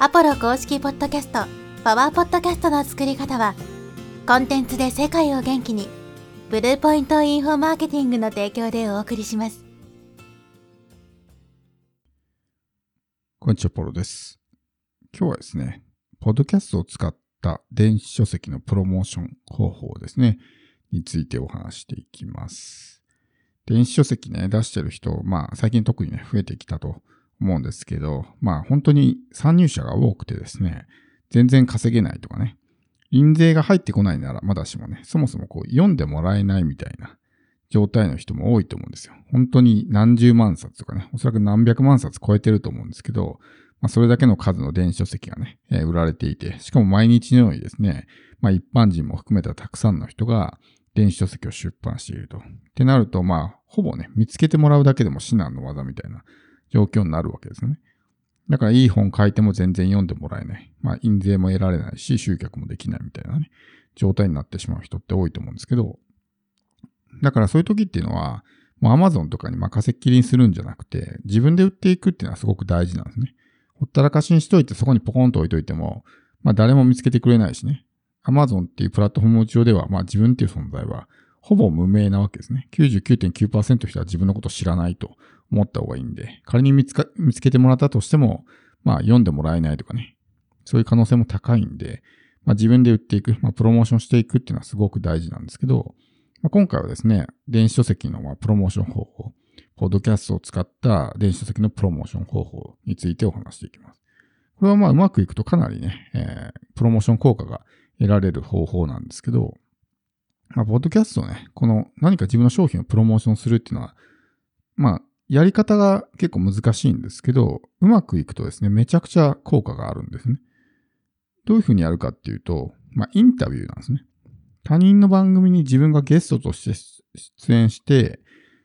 アポロ公式ポッドキャスト、パワーポッドキャストの作り方は、コンテンツで世界を元気に、ブルーポイントインフォマーケティングの提供でお送りします。こんにちは、ポロです。今日はですね、ポッドキャストを使った電子書籍のプロモーション方法ですね、についてお話していきます。電子書籍ね、出してる人、まあ最近特にね、増えてきたと思うんですけど、まあ本当に参入者が多くてですね、全然稼げないとかね、印税が入ってこないならまだしもね、そもそもこう読んでもらえないみたいな状態の人も多いと思うんですよ。本当に何十万冊とかね、おそらく何百万冊超えてると思うんですけど、まあ、それだけの数の電子書籍がね、えー、売られていて、しかも毎日のようにですね、まあ一般人も含めたたくさんの人が電子書籍を出版していると。ってなると、まあ、ほぼね、見つけてもらうだけでも至難の技みたいな状況になるわけですね。だからいい本書いても全然読んでもらえない。まあ、印税も得られないし、集客もできないみたいなね、状態になってしまう人って多いと思うんですけど、だからそういう時っていうのは、もう Amazon とかに任せっきりにするんじゃなくて、自分で売っていくっていうのはすごく大事なんですね。ほったらかしにしといてそこにポコンと置いといても、まあ誰も見つけてくれないしね。Amazon っていうプラットフォーム上では、まあ自分っていう存在はほぼ無名なわけですね。99.9%の人は自分のことを知らないと思った方がいいんで、仮に見つか見つけてもらったとしても、まあ読んでもらえないとかね、そういう可能性も高いんで、まあ自分で売っていく、まあプロモーションしていくっていうのはすごく大事なんですけど、まあ、今回はですね、電子書籍のまあプロモーション方法、ポッドキャストを使った電子書籍のプロモーション方法についてお話していきます。これはまあうまくいくとかなりね、えー、プロモーション効果が得られる方法なんですけど、まあ、ポッドキャストね、この何か自分の商品をプロモーションするっていうのは、まあ、やり方が結構難しいんですけど、うまくいくとですね、めちゃくちゃ効果があるんですね。どういうふうにやるかっていうと、まあ、インタビューなんですね。他人の番組に自分がゲストとして出演して、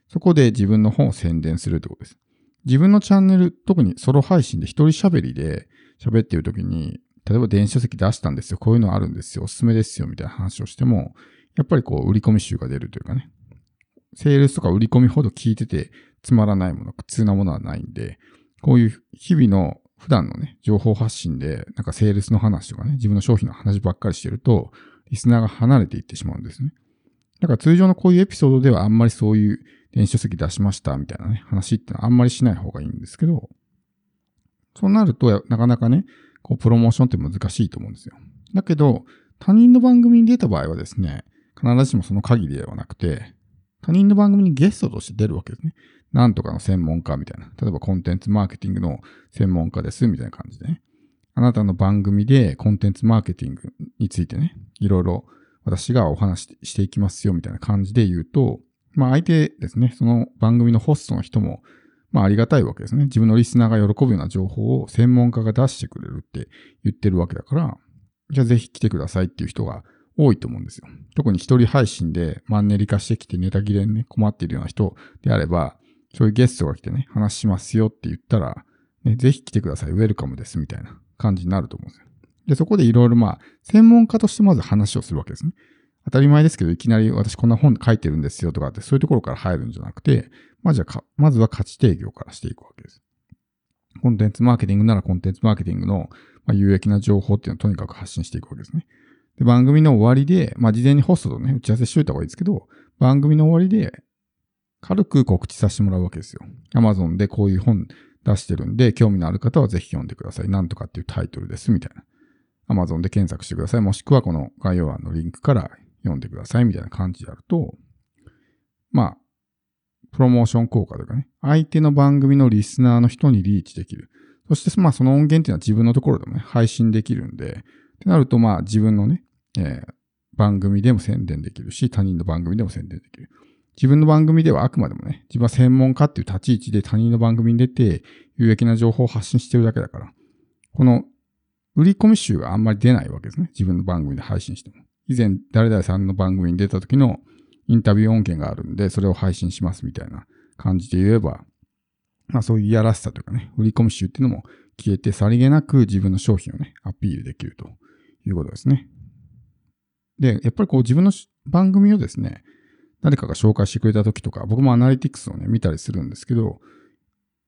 そこで自分の本を宣伝するってことです。自分のチャンネル、特にソロ配信で一人喋りで喋っている時に、例えば電子書籍出したんですよ。こういうのあるんですよ。おすすめですよ。みたいな話をしても、やっぱりこう、売り込み集が出るというかね。セールスとか売り込みほど聞いててつまらないもの、苦痛なものはないんで、こういう日々の普段のね、情報発信で、なんかセールスの話とかね、自分の商品の話ばっかりしてると、リスナーが離れていってしまうんですね。だから通常のこういうエピソードではあんまりそういう電子書籍出しましたみたいなね、話ってのはあんまりしない方がいいんですけど、そうなるとなかなかね、こうプロモーションって難しいと思うんですよ。だけど、他人の番組に出た場合はですね、必ずしもその限りではなくて、他人の番組にゲストとして出るわけですね。なんとかの専門家みたいな。例えばコンテンツマーケティングの専門家ですみたいな感じでね。あなたの番組でコンテンツマーケティングについてね、いろいろ私がお話ししていきますよみたいな感じで言うと、まあ相手ですね、その番組のホストの人も、まあありがたいわけですね。自分のリスナーが喜ぶような情報を専門家が出してくれるって言ってるわけだから、じゃあぜひ来てくださいっていう人が多いと思うんですよ。特に一人配信でマンネリ化してきてネタ切れにね、困っているような人であれば、そういうゲストが来てね、話しますよって言ったら、ね、ぜひ来てください、ウェルカムですみたいな感じになると思うんですよ。で、そこでいろいろまあ、専門家としてまず話をするわけですね。当たり前ですけど、いきなり私こんな本書いてるんですよとかって、そういうところから入るんじゃなくて、まずはまずは価値提供からしていくわけです。コンテンツマーケティングならコンテンツマーケティングの有益な情報っていうのをとにかく発信していくわけですね。で、番組の終わりで、まあ、事前にホストとね、打ち合わせしといた方がいいですけど、番組の終わりで、軽く告知させてもらうわけですよ。Amazon でこういう本出してるんで、興味のある方はぜひ読んでください。なんとかっていうタイトルです、みたいな。Amazon で検索してください。もしくはこの概要欄のリンクから読んでください、みたいな感じでやると、まあ、プロモーション効果というかね、相手の番組のリスナーの人にリーチできる。そして、まあ、その音源っていうのは自分のところでもね、配信できるんで、ってなると、まあ、自分のね、えー、番組でも宣伝できるし、他人の番組でも宣伝できる。自分の番組ではあくまでもね、自分は専門家っていう立ち位置で他人の番組に出て、有益な情報を発信してるだけだから、この売り込み集があんまり出ないわけですね。自分の番組で配信しても。以前、誰々さんの番組に出た時のインタビュー音源があるんで、それを配信しますみたいな感じで言えば、まあそういういやらしさというかね、売り込み集っていうのも消えて、さりげなく自分の商品をね、アピールできるということですね。で、やっぱりこう自分の番組をですね、誰かが紹介してくれた時とか、僕もアナリティクスをね、見たりするんですけど、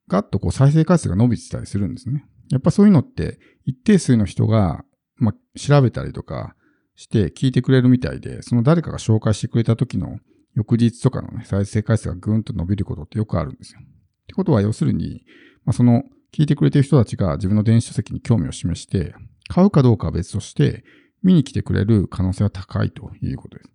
ガッとこう再生回数が伸びてたりするんですね。やっぱそういうのって一定数の人が、まあ、調べたりとかして聞いてくれるみたいで、その誰かが紹介してくれた時の翌日とかのね、再生回数がぐんと伸びることってよくあるんですよ。ってことは、要するに、まあ、その聞いてくれてる人たちが自分の電子書籍に興味を示して、買うかどうかは別として、見に来てくれる可能性は高いということです。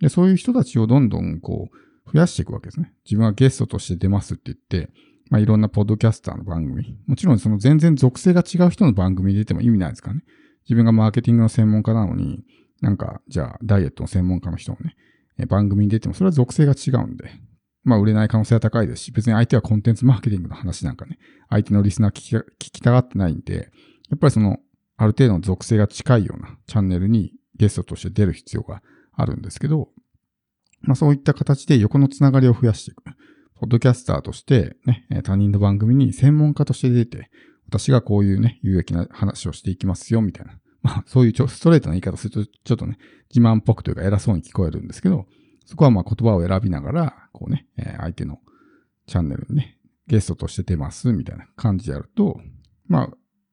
で、そういう人たちをどんどんこう、増やしていくわけですね。自分はゲストとして出ますって言って、まあ、いろんなポッドキャスターの番組。もちろんその全然属性が違う人の番組に出ても意味ないですからね。自分がマーケティングの専門家なのに、なんか、じゃあ、ダイエットの専門家の人のね、番組に出ても、それは属性が違うんで、まあ、売れない可能性は高いですし、別に相手はコンテンツマーケティングの話なんかね、相手のリスナー聞き聞きたがってないんで、やっぱりその、ある程度の属性が近いようなチャンネルにゲストとして出る必要があるんですけど、まあそういった形で横のつながりを増やしていく。ポッドキャスターとしてね、他人の番組に専門家として出て、私がこういうね、有益な話をしていきますよ、みたいな。まあそういうちょストレートな言い方すると、ちょっとね、自慢っぽくというか偉そうに聞こえるんですけど、そこはまあ言葉を選びながら、こうね、え相手のチャンネルにね、ゲストとして出ます、みたいな感じでやると、まあ、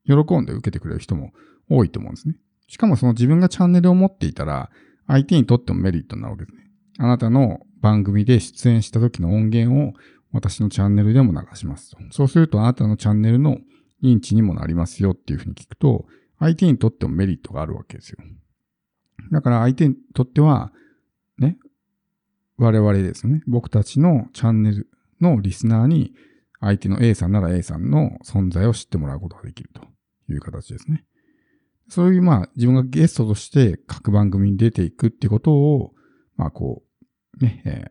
喜んで受けてくれる人も多いと思うんですね。しかもその自分がチャンネルを持っていたら、相手にとってもメリットになるわけですね。あなたの番組で出演した時の音源を私のチャンネルでも流しますと。そうするとあなたのチャンネルの認知にもなりますよっていうふうに聞くと、相手にとってもメリットがあるわけですよ。だから相手にとっては、ね、我々ですね、僕たちのチャンネルのリスナーに相手の A さんなら A さんの存在を知ってもらうことができるという形ですね。そういうまあ自分がゲストとして各番組に出ていくってことを、まあこう、ね、え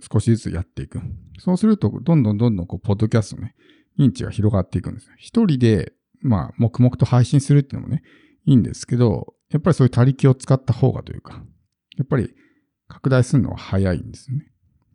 ー、少しずつやっていく。そうすると、どんどんどんどんこう、ポッドキャストね、認知が広がっていくんですよ。一人で、まあ、黙々と配信するっていうのもね、いいんですけど、やっぱりそういう他力を使った方がというか、やっぱり拡大するのは早いんですよね。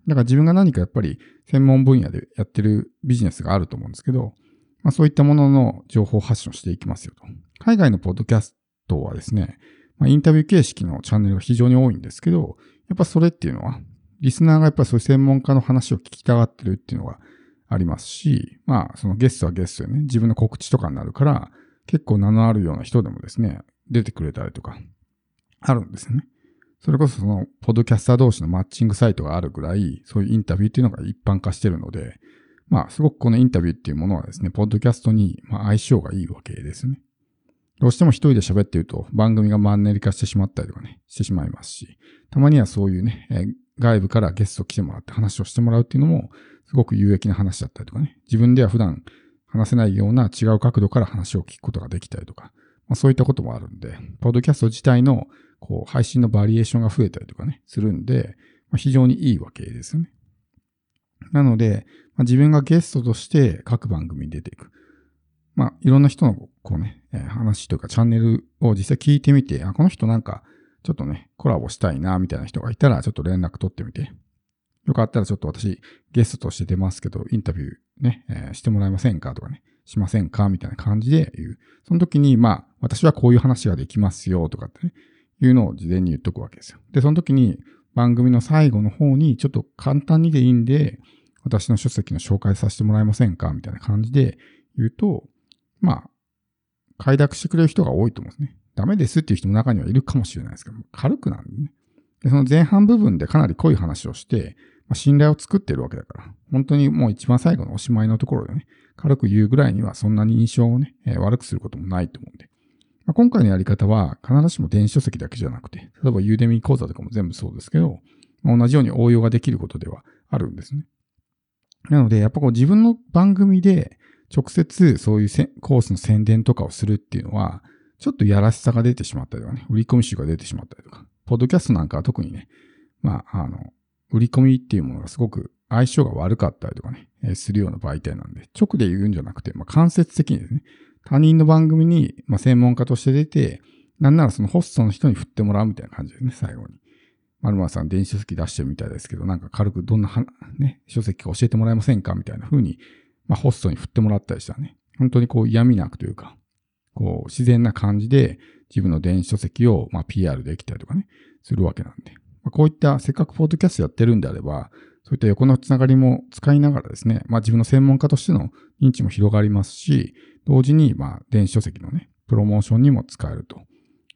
だから自分が何かやっぱり専門分野でやってるビジネスがあると思うんですけど、まあ、そういったものの情報発信をしていきますよと。海外のポッドキャストはですね、まあ、インタビュー形式のチャンネルが非常に多いんですけど、やっぱそれっていうのは、リスナーがやっぱりそういう専門家の話を聞きたがってるっていうのがありますし、まあそのゲストはゲストでね、自分の告知とかになるから、結構名のあるような人でもですね、出てくれたりとか、あるんですよね。それこそその、ポッドキャスター同士のマッチングサイトがあるぐらい、そういうインタビューっていうのが一般化してるので、まあ、すごくこのインタビューっていうものはですね、ポッドキャストに相性がいいわけですね。どうしても一人で喋ってると番組がマンネリ化してしまったりとかね、してしまいますし、たまにはそういうね、外部からゲスト来てもらって話をしてもらうっていうのも、すごく有益な話だったりとかね、自分では普段話せないような違う角度から話を聞くことができたりとか、まあ、そういったこともあるんで、ポッドキャスト自体のこう配信のバリエーションが増えたりとかね、するんで、まあ、非常にいいわけですよね。なので、まあ、自分がゲストとして各番組に出ていく。まあ、いろんな人のこうね、話というかチャンネルを実際聞いてみて、あ、この人なんかちょっとね、コラボしたいな、みたいな人がいたら、ちょっと連絡取ってみて。よかったらちょっと私、ゲストとして出ますけど、インタビューね、えー、してもらえませんかとかね、しませんかみたいな感じで言う。その時に、まあ、私はこういう話ができますよ、とかってね、いうのを事前に言っとくわけですよ。で、その時に番組の最後の方にちょっと簡単にでいいんで、私の書籍の紹介させてもらえませんか？みたいな感じで言うと、まあ、快諾してくれる人が多いと思うんですね。ダメですっていう人も中にはいるかもしれないですけど、軽くなるんでね。で、その前半部分でかなり濃い話をして、まあ、信頼を作ってるわけだから、本当にもう一番最後のおしまいのところでね、軽く言うぐらいにはそんなに印象をね、えー、悪くすることもないと思うんで。まあ、今回のやり方は必ずしも電子書籍だけじゃなくて、例えばユーデミー講座とかも全部そうですけど、まあ、同じように応用ができることではあるんですね。なので、やっぱこう自分の番組で直接そういうコースの宣伝とかをするっていうのは、ちょっとやらしさが出てしまったりとかね、売り込み集が出てしまったりとか、ポッドキャストなんかは特にね、まあ、あの、売り込みっていうものがすごく相性が悪かったりとかね、えー、するような媒体なんで、直で言うんじゃなくて、まあ、間接的にですね、他人の番組に、まあ、専門家として出て、なんならそのホストの人に振ってもらうみたいな感じですね、最後に。まるまるさん電子書籍出してるみたいですけど、なんか軽くどんなね、書籍か教えてもらえませんかみたいな風に、まあ、ホストに振ってもらったりしたらね、本当にこう嫌味なくというか、こう、自然な感じで自分の電子書籍を、まあ、PR できたりとかね、するわけなんで。まあ、こういったせっかくポッドキャストやってるんであれば、そういった横のつながりも使いながらですね、まあ、自分の専門家としての認知も広がりますし、同時に、まあ、電子書籍のね、プロモーションにも使えると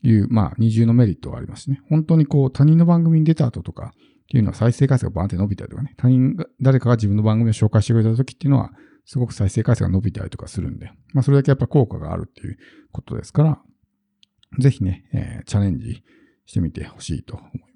いう、まあ、二重のメリットがありますね。本当にこう、他人の番組に出た後とかっていうのは再生回数がバーンって伸びたりとかね、他人が、誰かが自分の番組を紹介してくれた時っていうのは、すごく再生回数が伸びたりとかするんで、まあ、それだけやっぱ効果があるっていうことですから、ぜひね、えーチャレンジしてみてほしいと思います。